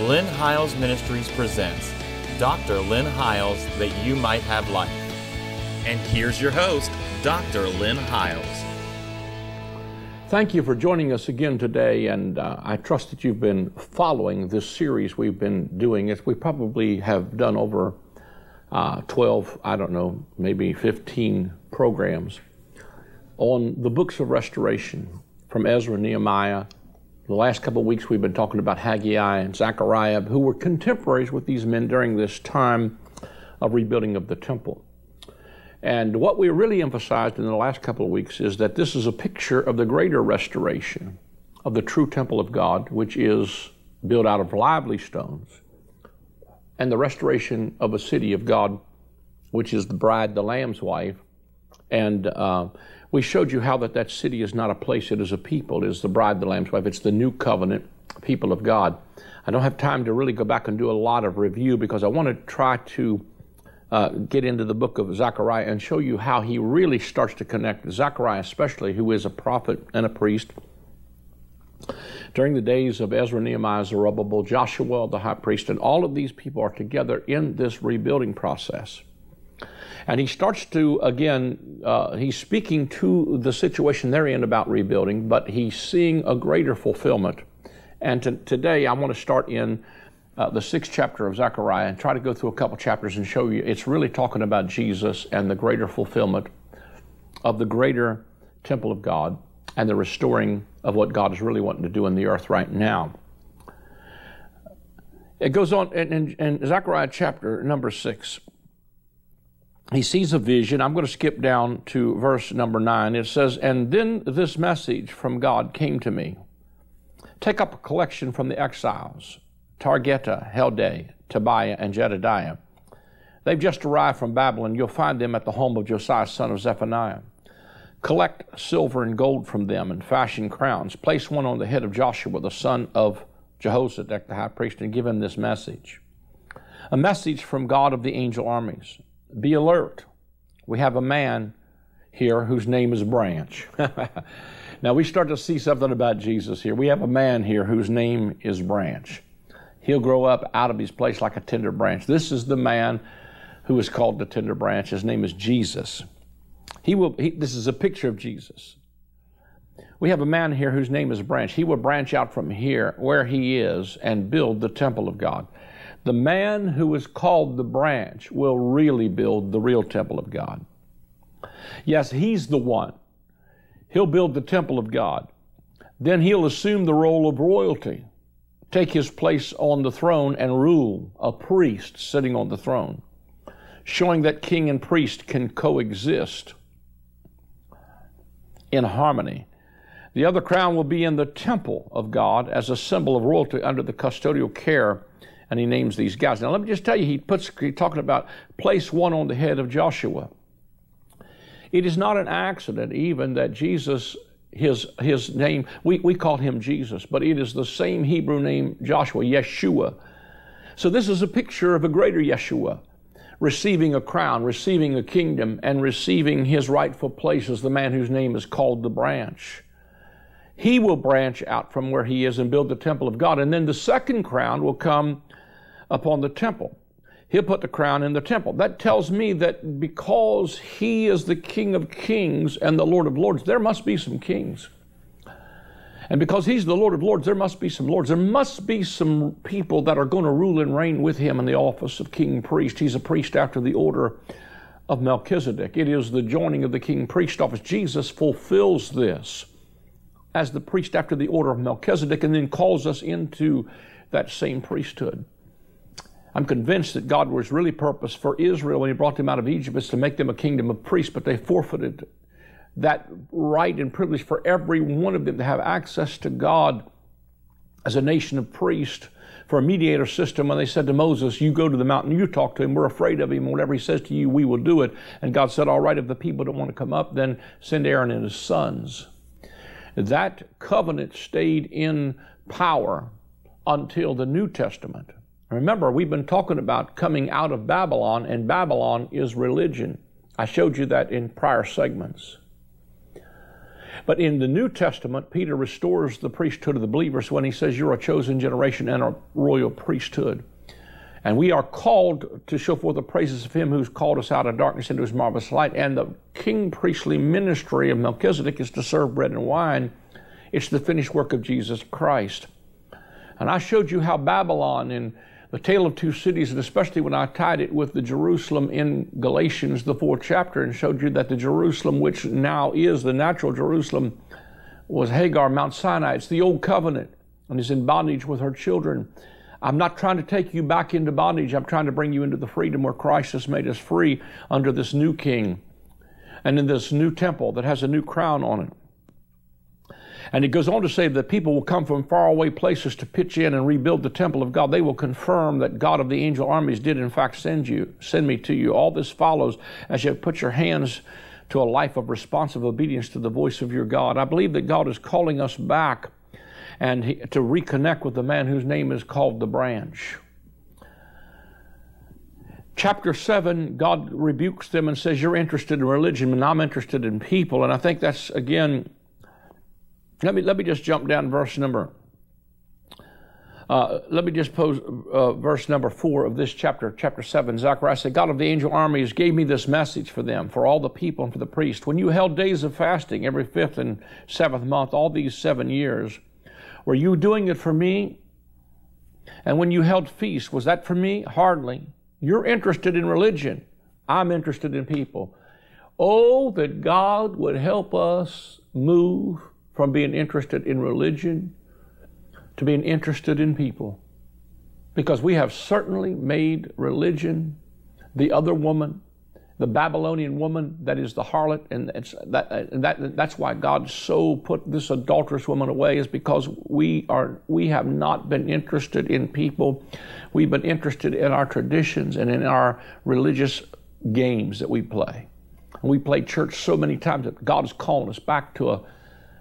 Lynn Hiles Ministries presents Dr. Lynn Hiles That You Might Have Life. And here's your host, Dr. Lynn Hiles. Thank you for joining us again today, and uh, I trust that you've been following this series we've been doing. As we probably have done over uh, 12, I don't know, maybe 15 programs on the books of restoration from Ezra, Nehemiah. The last couple of weeks we've been talking about Haggai and Zechariah, who were contemporaries with these men during this time of rebuilding of the temple. And what we really emphasized in the last couple of weeks is that this is a picture of the greater restoration of the true temple of God, which is built out of lively stones, and the restoration of a city of God, which is the bride, the Lamb's wife. And uh, we showed you how that that city is not a place, it is a people. It is the bride, the Lamb's wife. It's the new covenant people of God. I don't have time to really go back and do a lot of review because I want to try to uh, get into the book of Zechariah and show you how he really starts to connect Zechariah, especially who is a prophet and a priest. During the days of Ezra, Nehemiah, Zerubbabel, Joshua, the high priest, and all of these people are together in this rebuilding process. And he starts to, again, uh, he's speaking to the situation they're in about rebuilding, but he's seeing a greater fulfillment. And to, today I want to start in uh, the sixth chapter of Zechariah and try to go through a couple chapters and show you it's really talking about Jesus and the greater fulfillment of the greater temple of God and the restoring of what God is really wanting to do in the earth right now. It goes on in, in, in Zechariah chapter number six. He sees a vision. I'm going to skip down to verse number nine. It says, And then this message from God came to me Take up a collection from the exiles Targeta, Heldai, Tobiah, and Jedediah. They've just arrived from Babylon. You'll find them at the home of Josiah, son of Zephaniah. Collect silver and gold from them and fashion crowns. Place one on the head of Joshua, the son of Jehozadak, the high priest, and give him this message. A message from God of the angel armies. Be alert. We have a man here whose name is Branch. now we start to see something about Jesus here. We have a man here whose name is Branch. He'll grow up out of his place like a tender branch. This is the man who is called the tender branch. His name is Jesus. He will, he, this is a picture of Jesus. We have a man here whose name is Branch. He will branch out from here, where he is, and build the temple of God. The man who is called the branch will really build the real temple of God. Yes, he's the one. He'll build the temple of God. Then he'll assume the role of royalty take his place on the throne and rule, a priest sitting on the throne, showing that king and priest can coexist in harmony. The other crown will be in the temple of God as a symbol of royalty under the custodial care, and he names these guys. Now, let me just tell you, he puts he's talking about place one on the head of Joshua. It is not an accident, even, that Jesus his, his name, we, we call him Jesus, but it is the same Hebrew name, Joshua, Yeshua. So this is a picture of a greater Yeshua receiving a crown, receiving a kingdom, and receiving his rightful place as the man whose name is called the branch. He will branch out from where he is and build the temple of God. And then the second crown will come upon the temple. He'll put the crown in the temple. That tells me that because he is the King of kings and the Lord of lords, there must be some kings. And because he's the Lord of lords, there must be some lords. There must be some people that are going to rule and reign with him in the office of king priest. He's a priest after the order of Melchizedek. It is the joining of the king priest office. Jesus fulfills this as the priest after the order of Melchizedek and then calls us into that same priesthood. I'm convinced that God was really purpose for Israel when He brought them out of Egypt is to make them a kingdom of priests, but they forfeited that right and privilege for every one of them to have access to God as a nation of priests for a mediator system when they said to Moses, You go to the mountain, you talk to him, we're afraid of him, whatever he says to you, we will do it. And God said, All right, if the people don't want to come up, then send Aaron and his sons. That covenant stayed in power until the New Testament. Remember, we've been talking about coming out of Babylon, and Babylon is religion. I showed you that in prior segments. But in the New Testament, Peter restores the priesthood of the believers when he says, You're a chosen generation and a royal priesthood. And we are called to show forth the praises of him who's called us out of darkness into his marvelous light. And the king priestly ministry of Melchizedek is to serve bread and wine. It's the finished work of Jesus Christ. And I showed you how Babylon in the tale of two cities, and especially when I tied it with the Jerusalem in Galatians, the fourth chapter, and showed you that the Jerusalem, which now is the natural Jerusalem, was Hagar, Mount Sinai. It's the old covenant and is in bondage with her children. I'm not trying to take you back into bondage. I'm trying to bring you into the freedom where Christ has made us free under this new king and in this new temple that has a new crown on it. And it goes on to say that people will come from faraway places to pitch in and rebuild the temple of God. They will confirm that God of the angel armies did in fact send you, send me to you. All this follows as you put your hands to a life of responsive obedience to the voice of your God. I believe that God is calling us back and he, to reconnect with the man whose name is called the branch. Chapter 7, God rebukes them and says, You're interested in religion, and I'm interested in people. And I think that's, again, let me, let me just jump down verse number. Uh, let me just pose uh, verse number four of this chapter, chapter seven. Zechariah said, God of the angel armies gave me this message for them, for all the people, and for the priest. When you held days of fasting every fifth and seventh month, all these seven years, were you doing it for me? And when you held feasts, was that for me? Hardly. You're interested in religion. I'm interested in people. Oh, that God would help us move from being interested in religion to being interested in people. Because we have certainly made religion the other woman the Babylonian woman that is the harlot, and that, that, that's why God so put this adulterous woman away, is because we, are, we have not been interested in people. We've been interested in our traditions and in our religious games that we play. And we play church so many times that God is calling us back to a,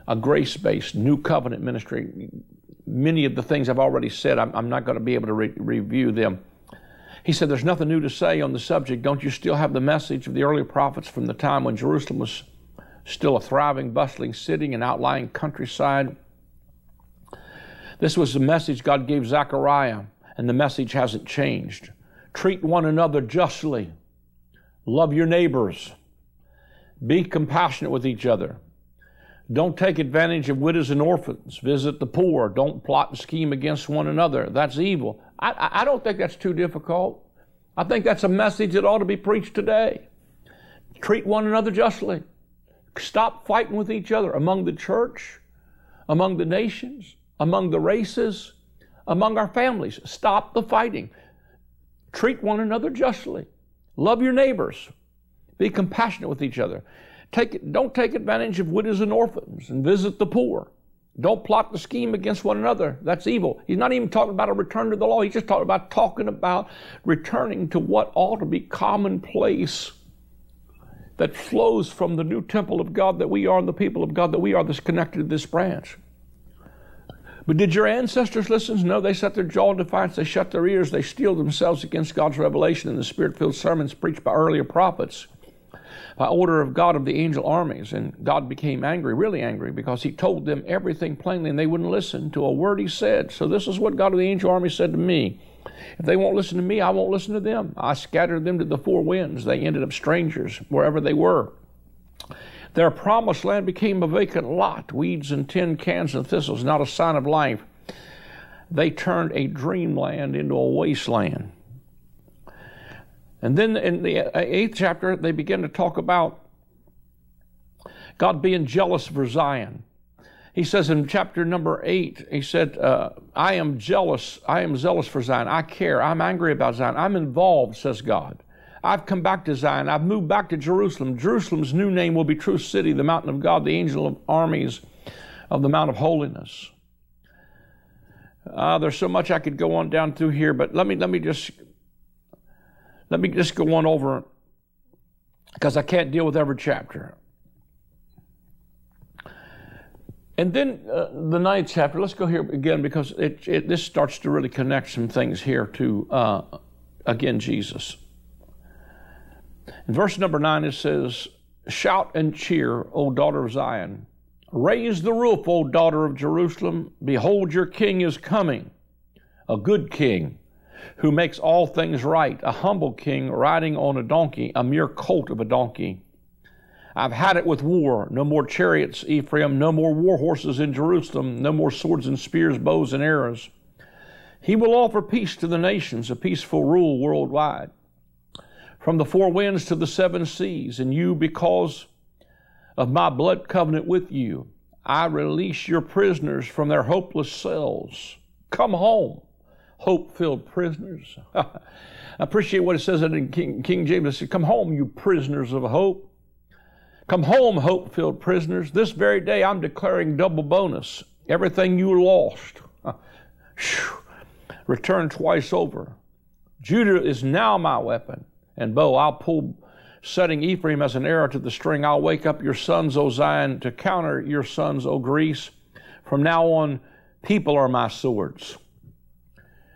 a grace based new covenant ministry. Many of the things I've already said, I'm, I'm not going to be able to re- review them he said, There's nothing new to say on the subject. Don't you still have the message of the early prophets from the time when Jerusalem was still a thriving, bustling city and outlying countryside? This was the message God gave Zechariah, and the message hasn't changed. Treat one another justly, love your neighbors, be compassionate with each other. Don't take advantage of widows and orphans. Visit the poor. Don't plot and scheme against one another. That's evil. I, I don't think that's too difficult. I think that's a message that ought to be preached today. Treat one another justly. Stop fighting with each other among the church, among the nations, among the races, among our families. Stop the fighting. Treat one another justly. Love your neighbors. Be compassionate with each other. Take, don't take advantage of widows and orphans and visit the poor. Don't plot the scheme against one another. That's evil. He's not even talking about a return to the law. He's just talking about talking about returning to what ought to be commonplace that flows from the new temple of God that we are and the people of God that we are that's connected to this branch. But did your ancestors listen? No, they set their jaw in defiance. They shut their ears. They steeled themselves against God's revelation in the spirit filled sermons preached by earlier prophets by order of God of the angel armies. And God became angry, really angry, because he told them everything plainly and they wouldn't listen to a word he said. So this is what God of the angel armies said to me. If they won't listen to me, I won't listen to them. I scattered them to the four winds. They ended up strangers wherever they were. Their promised land became a vacant lot, weeds and tin cans and thistles, not a sign of life. They turned a dreamland into a wasteland. And then in the eighth chapter, they begin to talk about God being jealous for Zion. He says in chapter number eight, he said, uh, I am jealous. I am zealous for Zion. I care. I'm angry about Zion. I'm involved, says God. I've come back to Zion. I've moved back to Jerusalem. Jerusalem's new name will be True City, the mountain of God, the angel of armies of the Mount of Holiness. Uh, there's so much I could go on down through here, but let me let me just let me just go on over because I can't deal with every chapter. And then uh, the ninth chapter, let's go here again because it, it, this starts to really connect some things here to, uh, again, Jesus. In verse number nine, it says, Shout and cheer, O daughter of Zion. Raise the roof, O daughter of Jerusalem. Behold, your king is coming, a good king who makes all things right, a humble king riding on a donkey, a mere colt of a donkey. I've had it with war. No more chariots, Ephraim. No more war horses in Jerusalem. No more swords and spears, bows and arrows. He will offer peace to the nations, a peaceful rule worldwide. From the four winds to the seven seas, and you, because of my blood covenant with you, I release your prisoners from their hopeless cells. Come home, hope filled prisoners. I appreciate what it says in King, King James. It says, Come home, you prisoners of hope. Come home, hope filled prisoners. This very day I'm declaring double bonus. Everything you lost. Return twice over. Judah is now my weapon and bow. I'll pull, setting Ephraim as an arrow to the string. I'll wake up your sons, O Zion, to counter your sons, O Greece. From now on, people are my swords.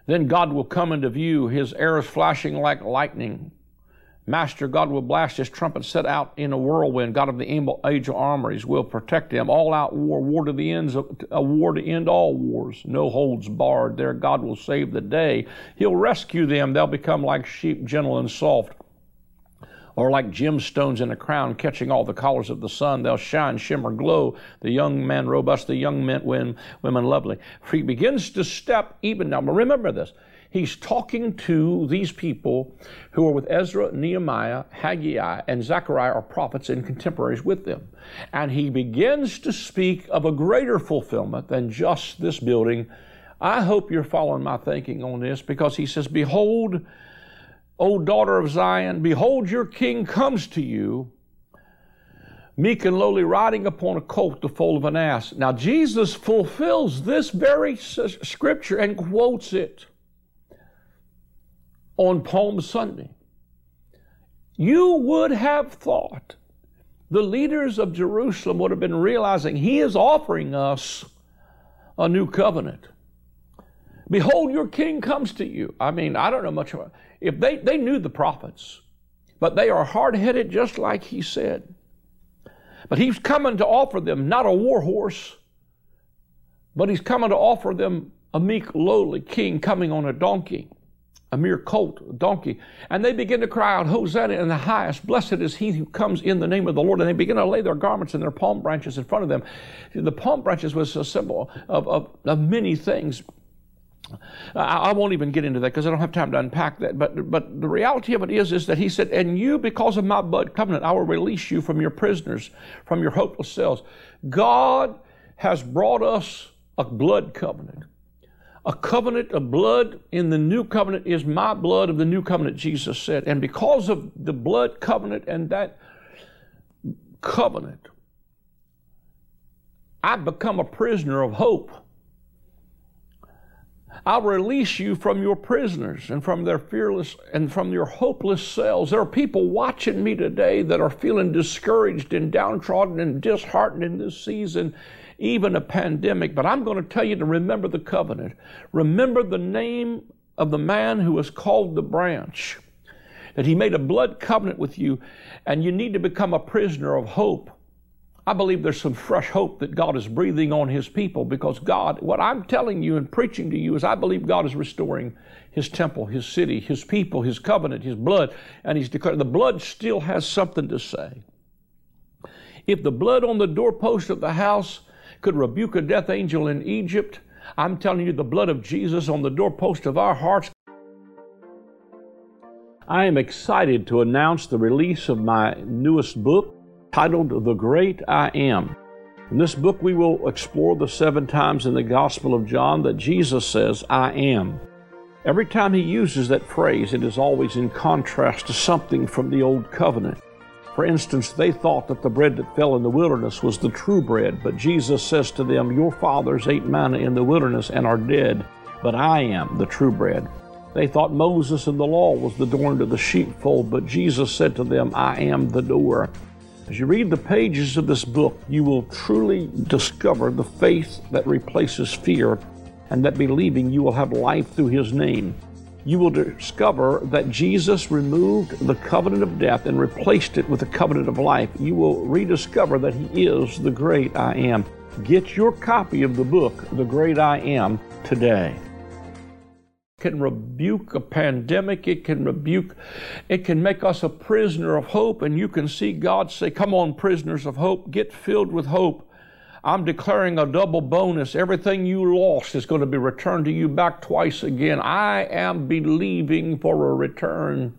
Then God will come into view, his arrows flashing like lightning. Master God will blast his trumpet set out in a whirlwind. God of the angel armories will protect them. All out war, war to the ends, of, a war to end all wars. No holds barred. There God will save the day. He'll rescue them. They'll become like sheep, gentle and soft. Or like gemstones in a crown, catching all the colors of the sun, they'll shine, shimmer, glow. The young man robust, the young men, women lovely. For he begins to step even now. Remember this he's talking to these people who are with Ezra, Nehemiah, Haggai, and Zechariah are prophets and contemporaries with them. And he begins to speak of a greater fulfillment than just this building. I hope you're following my thinking on this because he says, Behold, O daughter of Zion, behold, your king comes to you meek and lowly, riding upon a colt, the foal of an ass. Now, Jesus fulfills this very scripture and quotes it on Palm Sunday. You would have thought the leaders of Jerusalem would have been realizing he is offering us a new covenant. Behold, your king comes to you. I mean, I don't know much about if they, they knew the prophets, but they are hard headed just like he said. But he's coming to offer them not a war horse, but he's coming to offer them a meek, lowly king coming on a donkey a mere colt, a donkey. And they begin to cry out, Hosanna in the highest. Blessed is he who comes in the name of the Lord. And they begin to lay their garments and their palm branches in front of them. The palm branches was a symbol of, of, of many things. I, won't even get into that because I don't have time to unpack that. But, but the reality of it is, is that he said, And you, because of my blood covenant, I will release you from your prisoners, from your hopeless cells. God has brought us a blood covenant a covenant of blood in the new covenant is my blood of the new covenant, Jesus said. And because of the blood covenant and that covenant, I become a prisoner of hope. I'll release you from your prisoners and from their fearless and from your hopeless cells. There are people watching me today that are feeling discouraged and downtrodden and disheartened in this season even a pandemic. But I'm going to tell you to remember the covenant. Remember the name of the man who was called the branch, that he made a blood covenant with you, and you need to become a prisoner of hope. I believe there's some fresh hope that God is breathing on His people because God, what I'm telling you and preaching to you is I believe God is restoring His temple, His city, His people, His covenant, His blood, and He's declared the blood still has something to say. If the blood on the doorpost of the house could rebuke a death angel in Egypt. I'm telling you, the blood of Jesus on the doorpost of our hearts. I am excited to announce the release of my newest book titled The Great I Am. In this book, we will explore the seven times in the Gospel of John that Jesus says, I am. Every time he uses that phrase, it is always in contrast to something from the Old Covenant. For instance, they thought that the bread that fell in the wilderness was the true bread, but Jesus says to them, Your fathers ate manna in the wilderness and are dead, but I am the true bread. They thought Moses and the law was the door to the sheepfold, but Jesus said to them, I am the door. As you read the pages of this book, you will truly discover the faith that replaces fear, and that believing you will have life through His name. you will discover that Jesus removed the covenant of death and replaced it with the covenant of life. You will rediscover that He is the great I am. Get your copy of the book, The Great I Am, today can rebuke a pandemic. It can rebuke, it can make us a prisoner of hope. And you can see God say, Come on, prisoners of hope, get filled with hope. I'm declaring a double bonus. Everything you lost is going to be returned to you back twice again. I am believing for a return.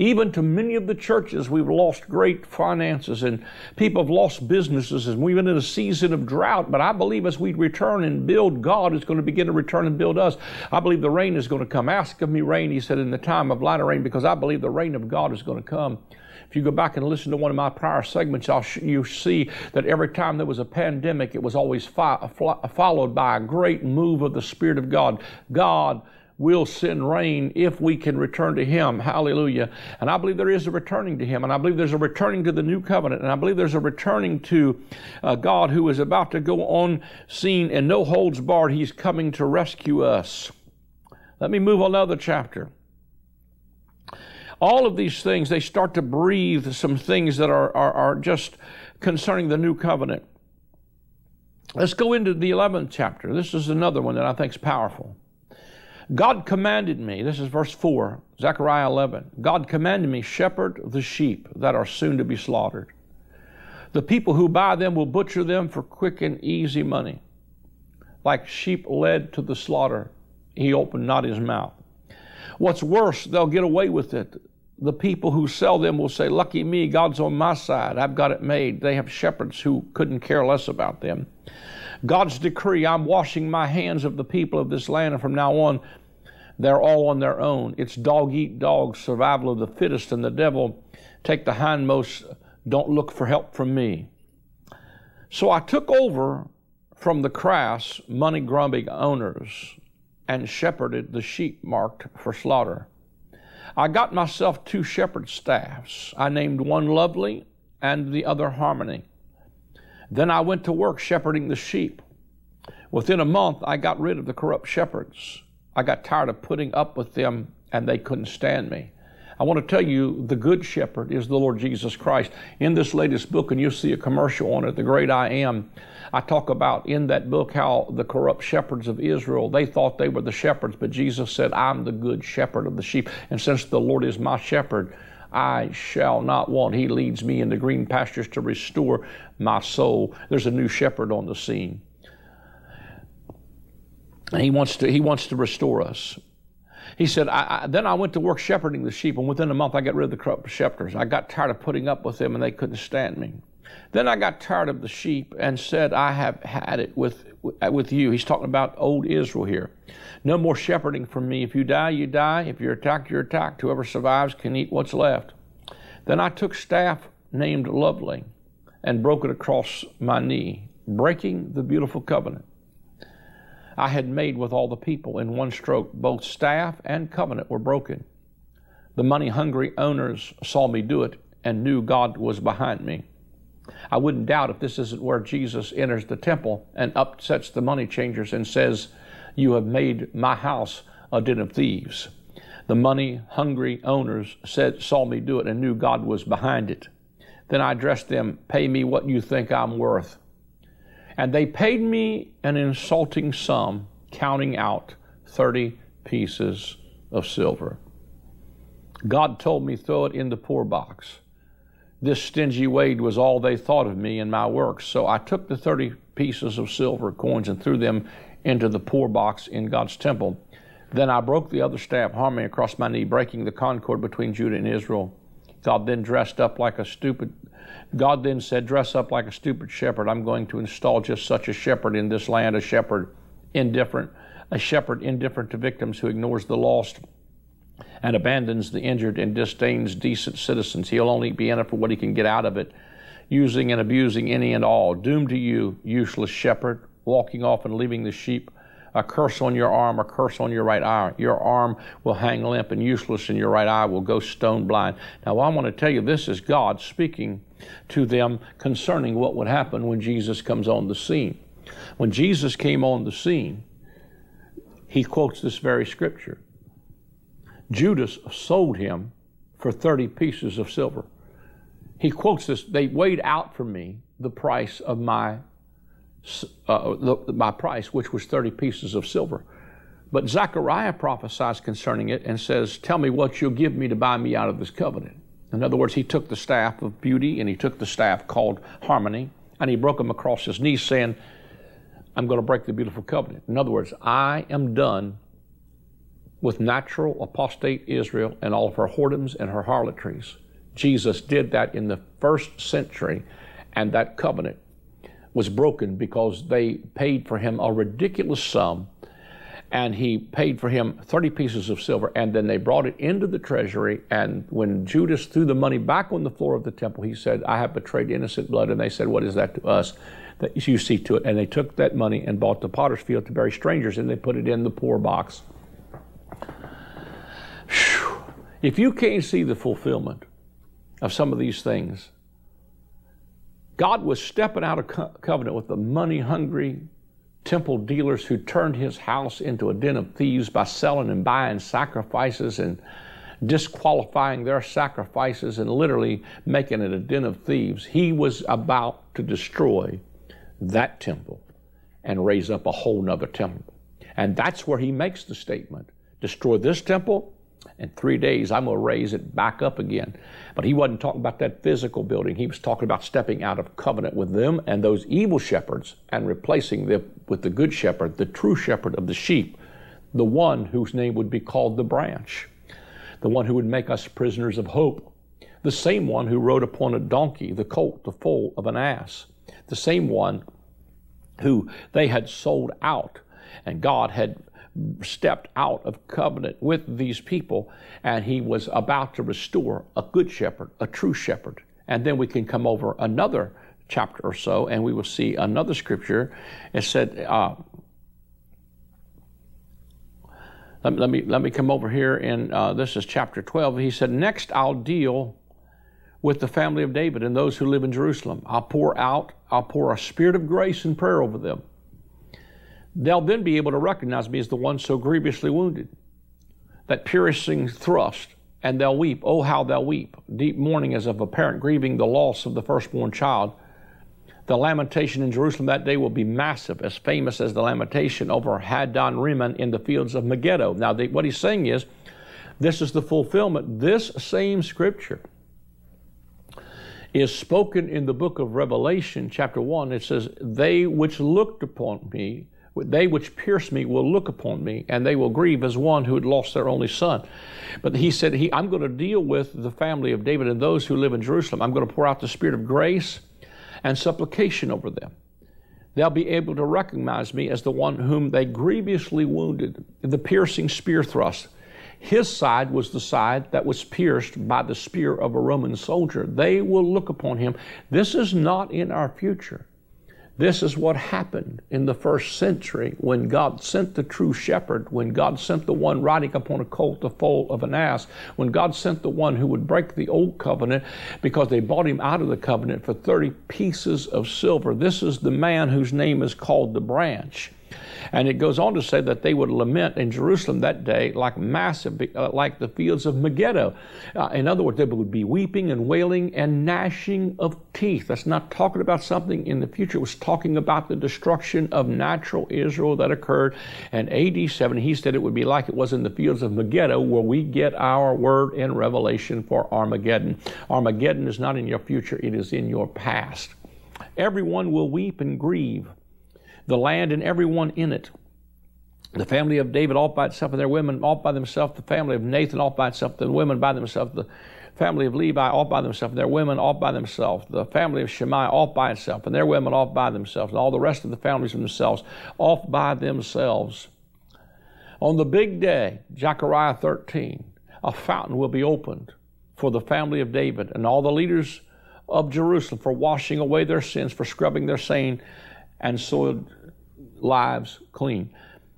Even to many of the churches, we've lost great finances and people have lost businesses, and we've been in a season of drought. But I believe as we return and build, God is going to begin to return and build us. I believe the rain is going to come. Ask of me rain, he said, in the time of light rain, because I believe the rain of God is going to come. If you go back and listen to one of my prior segments, sh- you see that every time there was a pandemic, it was always fi- followed by a great move of the Spirit of God. God will send rain if we can return to Him. Hallelujah. And I believe there is a returning to Him. And I believe there's a returning to the new covenant. And I believe there's a returning to uh, God who is about to go on scene and no holds barred. He's coming to rescue us. Let me move another chapter. All of these things, they start to breathe some things that are, are, are just concerning the new covenant. Let's go into the 11th chapter. This is another one that I think is powerful. God commanded me, this is verse 4, Zechariah 11. God commanded me, shepherd the sheep that are soon to be slaughtered. The people who buy them will butcher them for quick and easy money. Like sheep led to the slaughter, he opened not his mouth. What's worse, they'll get away with it. The people who sell them will say, Lucky me, God's on my side. I've got it made. They have shepherds who couldn't care less about them. God's decree, I'm washing my hands of the people of this land, and from now on, they're all on their own. It's dog eat dog, survival of the fittest, and the devil take the hindmost, don't look for help from me. So I took over from the crass, money grubbing owners and shepherded the sheep marked for slaughter. I got myself two shepherd staffs. I named one Lovely and the other Harmony. Then I went to work shepherding the sheep. Within a month, I got rid of the corrupt shepherds. I got tired of putting up with them and they couldn't stand me. I want to tell you the good shepherd is the Lord Jesus Christ. In this latest book, and you'll see a commercial on it, The Great I Am, I talk about in that book how the corrupt shepherds of Israel, they thought they were the shepherds, but Jesus said, I'm the good shepherd of the sheep. And since the Lord is my shepherd, I shall not want. He leads me into green pastures to restore my soul. There's a new shepherd on the scene. And he wants to, he wants to restore us. He said, I, I, Then I went to work shepherding the sheep, and within a month I got rid of the shepherds. I got tired of putting up with them, and they couldn't stand me. Then I got tired of the sheep and said, I have had it with, with you. He's talking about old Israel here. No more shepherding from me. If you die, you die. If you're attacked, you're attacked. Whoever survives can eat what's left. Then I took staff named Lovely and broke it across my knee, breaking the beautiful covenant. I had made with all the people. In one stroke, both staff and covenant were broken. The money hungry owners saw me do it and knew God was behind me. I wouldn't doubt if this isn't where Jesus enters the temple and upsets the money changers and says, You have made my house a den of thieves. The money hungry owners said, saw me do it and knew God was behind it. Then I addressed them, Pay me what you think I'm worth. And they paid me an insulting sum, counting out 30 pieces of silver. God told me, Throw it in the poor box. This stingy Wade was all they thought of me and my works. So I took the 30 pieces of silver coins and threw them into the poor box in God's temple. Then I broke the other staff, harmony across my knee, breaking the concord between Judah and Israel. God then dressed up like a stupid God then said, Dress up like a stupid shepherd. I'm going to install just such a shepherd in this land, a shepherd indifferent, a shepherd indifferent to victims who ignores the lost and abandons the injured and disdains decent citizens. He'll only be in it for what he can get out of it, using and abusing any and all. Doomed to you, useless shepherd, walking off and leaving the sheep. A curse on your arm, a curse on your right eye. Your arm will hang limp and useless, and your right eye will go stone blind. Now, I want to tell you this is God speaking to them concerning what would happen when Jesus comes on the scene. When Jesus came on the scene, he quotes this very scripture. Judas sold him for 30 pieces of silver. He quotes this They weighed out for me the price of my, uh, the, my price, which was 30 pieces of silver. But Zechariah prophesies concerning it and says, Tell me what you'll give me to buy me out of this covenant. In other words, he took the staff of beauty and he took the staff called harmony and he broke them across his knees, saying, I'm going to break the beautiful covenant. In other words, I am done with natural apostate Israel and all of her whoredoms and her harlotries. Jesus did that in the first century, and that covenant was broken because they paid for him a ridiculous sum and he paid for him 30 pieces of silver and then they brought it into the treasury. And when judas threw the money back on the floor of the temple he said i have betrayed innocent blood. And they said what is that to us that you see to it? And they took that money and bought the potter's field to bury strangers and they put it in the poor box. Whew. if you can't see the fulfillment of some of these things god was stepping out of co- covenant with the money hungry temple dealers who turned his house into a den of thieves by selling and buying sacrifices and disqualifying their sacrifices and literally making it a den of thieves. He was about to destroy that temple and raise up a whole nother temple. And that's where he makes the statement destroy this temple in three days, I'm going to raise it back up again. But he wasn't talking about that physical building. He was talking about stepping out of covenant with them and those evil shepherds and replacing them with the good shepherd, the true shepherd of the sheep, the one whose name would be called the branch, the one who would make us prisoners of hope, the same one who rode upon a donkey, the colt, the foal of an ass, the same one who they had sold out and God had stepped out of covenant with these people and he was about to restore a good shepherd, a true shepherd. And then we can come over another chapter or so and we will see another scripture. It said, uh, let, let, me, let me come over here and uh, this is chapter 12. He said, Next I'll deal with the family of David and those who live in Jerusalem. I'll pour out, I'll pour a spirit of grace and prayer over them. They'll then be able to recognize me as the one so grievously wounded. That piercing thrust, and they'll weep. Oh, how they'll weep. Deep mourning as of a parent grieving the loss of the firstborn child. The lamentation in Jerusalem that day will be massive, as famous as the lamentation over Hadad Rimmon in the fields of Megiddo. Now, they, what he's saying is, this is the fulfillment. This same scripture is spoken in the book of Revelation, chapter 1. It says, They which looked upon me they which pierce me will look upon me, and they will grieve as one who had lost their only son. But he said, he, I'm going to deal with the family of David and those who live in Jerusalem. I'm going to pour out the spirit of grace and supplication over them. They'll be able to recognize me as the one whom they grievously wounded, the piercing spear thrust. His side was the side that was pierced by the spear of a Roman soldier. They will look upon him. This is not in our future. This is what happened in the first century when God sent the true shepherd, when God sent the one riding upon a colt, the foal of an ass, when God sent the one who would break the old covenant because they bought him out of the covenant for 30 pieces of silver. This is the man whose name is called the branch. And it goes on to say that they would lament in Jerusalem that day like massive, uh, like the fields of Megiddo. Uh, in other words, they would be weeping and wailing and gnashing of teeth. That's not talking about something in the future. It was talking about the destruction of natural Israel that occurred in AD 70. He said it would be like it was in the fields of Megiddo, where we get our word in Revelation for Armageddon. Armageddon is not in your future, it is in your past. Everyone will weep and grieve the land and everyone in it. The family of David all by itself and their women all by themselves. The family of Nathan all by itself, the women by themselves. The family of Levi all by themselves, and their women all by themselves. The family of Shimei all by itself, and their women all by themselves. And all the rest of the families themselves all by themselves. On the big day, Zechariah 13, a fountain will be opened for the family of David and all the leaders of Jerusalem for washing away their sins, for scrubbing their stain, and soiled lives clean.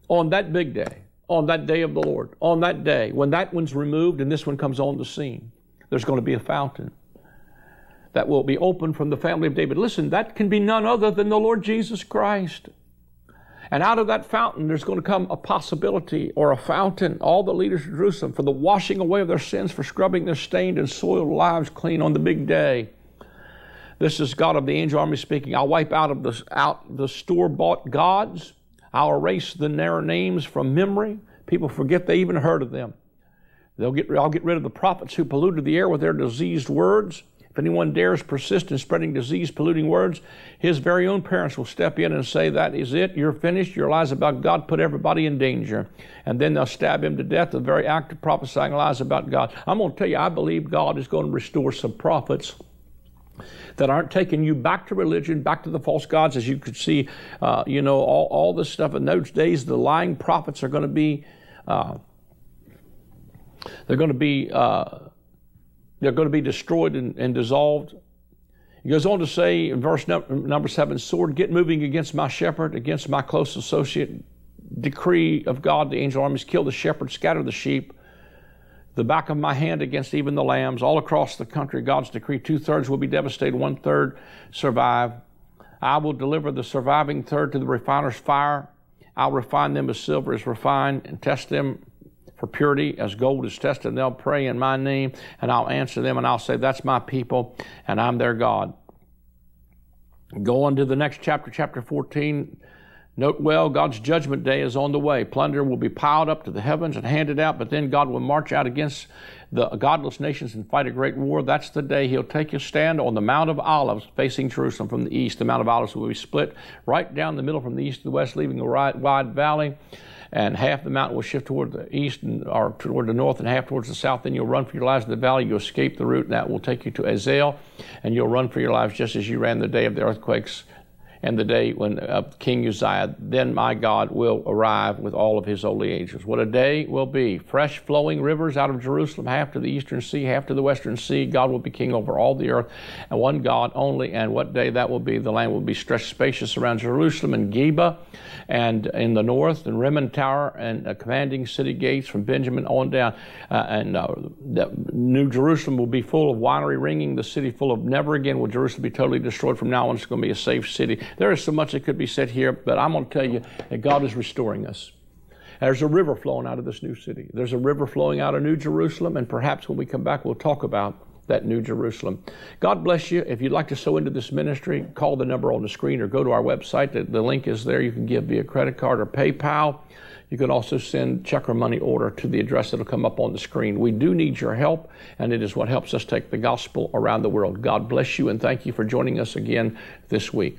On that big day, on that day of the Lord, on that day, when that one's removed and this one comes on the scene, there's going to be a fountain that will be opened from the family of David. Listen, that can be none other than the Lord Jesus Christ. And out of that fountain, there's going to come a possibility or a fountain, all the leaders of Jerusalem, for the washing away of their sins, for scrubbing their stained and soiled lives clean on the big day. This is God of the angel army speaking. I'll wipe out of the, out the store bought gods. I'll erase the narrow names from memory. People forget they even heard of them. They'll get, I'll get rid of the prophets who polluted the air with their diseased words. If anyone dares persist in spreading disease polluting words, his very own parents will step in and say, That is it, you're finished, your lies about God put everybody in danger. And then they'll stab him to death, the very act of prophesying lies about God. I'm going to tell you, I believe God is going to restore some prophets that aren't taking you back to religion, back to the false gods, as you could see, uh, you know, all, all this stuff. In those days, the lying prophets are going to be, uh, they're going to be, uh, they're going to be destroyed and, and dissolved. He goes on to say in verse number seven, sword, get moving against my shepherd, against my close associate. Decree of God, the angel armies, kill the shepherd, scatter the sheep. The back of my hand against even the lambs. All across the country, God's decree, two thirds will be devastated, one third survive. I will deliver the surviving third to the refiner's fire. I'll refine them as silver is refined and test them for purity as gold is tested. And they'll pray in my name, and I'll answer them, and I'll say, That's my people, and I'm their God. Go on to the next chapter, chapter 14. Note well, God's judgment day is on the way. Plunder will be piled up to the heavens and handed out, but then God will march out against the godless nations and fight a great war. That's the day He'll take His stand on the Mount of Olives facing Jerusalem from the east. The Mount of Olives will be split right down the middle from the east to the west, leaving a wide valley and half the mountain will shift toward the east and, or toward the north and half towards the south. Then you'll run for your lives in the valley. You'll escape the route, and that will take you to Azel, and you'll run for your lives just as you ran the day of the earthquakes and the day when uh, King Uzziah, then my God will arrive with all of his holy angels. What a day will be. Fresh flowing rivers out of Jerusalem, half to the eastern sea, half to the western sea. God will be king over all the earth, and one God only. And what day that will be? The land will be stretched spacious around Jerusalem and Geba, and in the north, and Rimmon Tower, and uh, commanding city gates from Benjamin on down. Uh, and uh, New Jerusalem will be full of winery ringing, the city full of never again will Jerusalem be totally destroyed. From now on, it's going to be a safe city. There is so much that could be said here, but I'm going to tell you that God is restoring us. There's a river flowing out of this new city. There's a river flowing out of New Jerusalem, and perhaps when we come back, we'll talk about that New Jerusalem. God bless you. If you'd like to sow into this ministry, call the number on the screen or go to our website. The, the link is there. You can give via credit card or PayPal. You can also send check or money order to the address that'll come up on the screen. We do need your help, and it is what helps us take the gospel around the world. God bless you, and thank you for joining us again this week.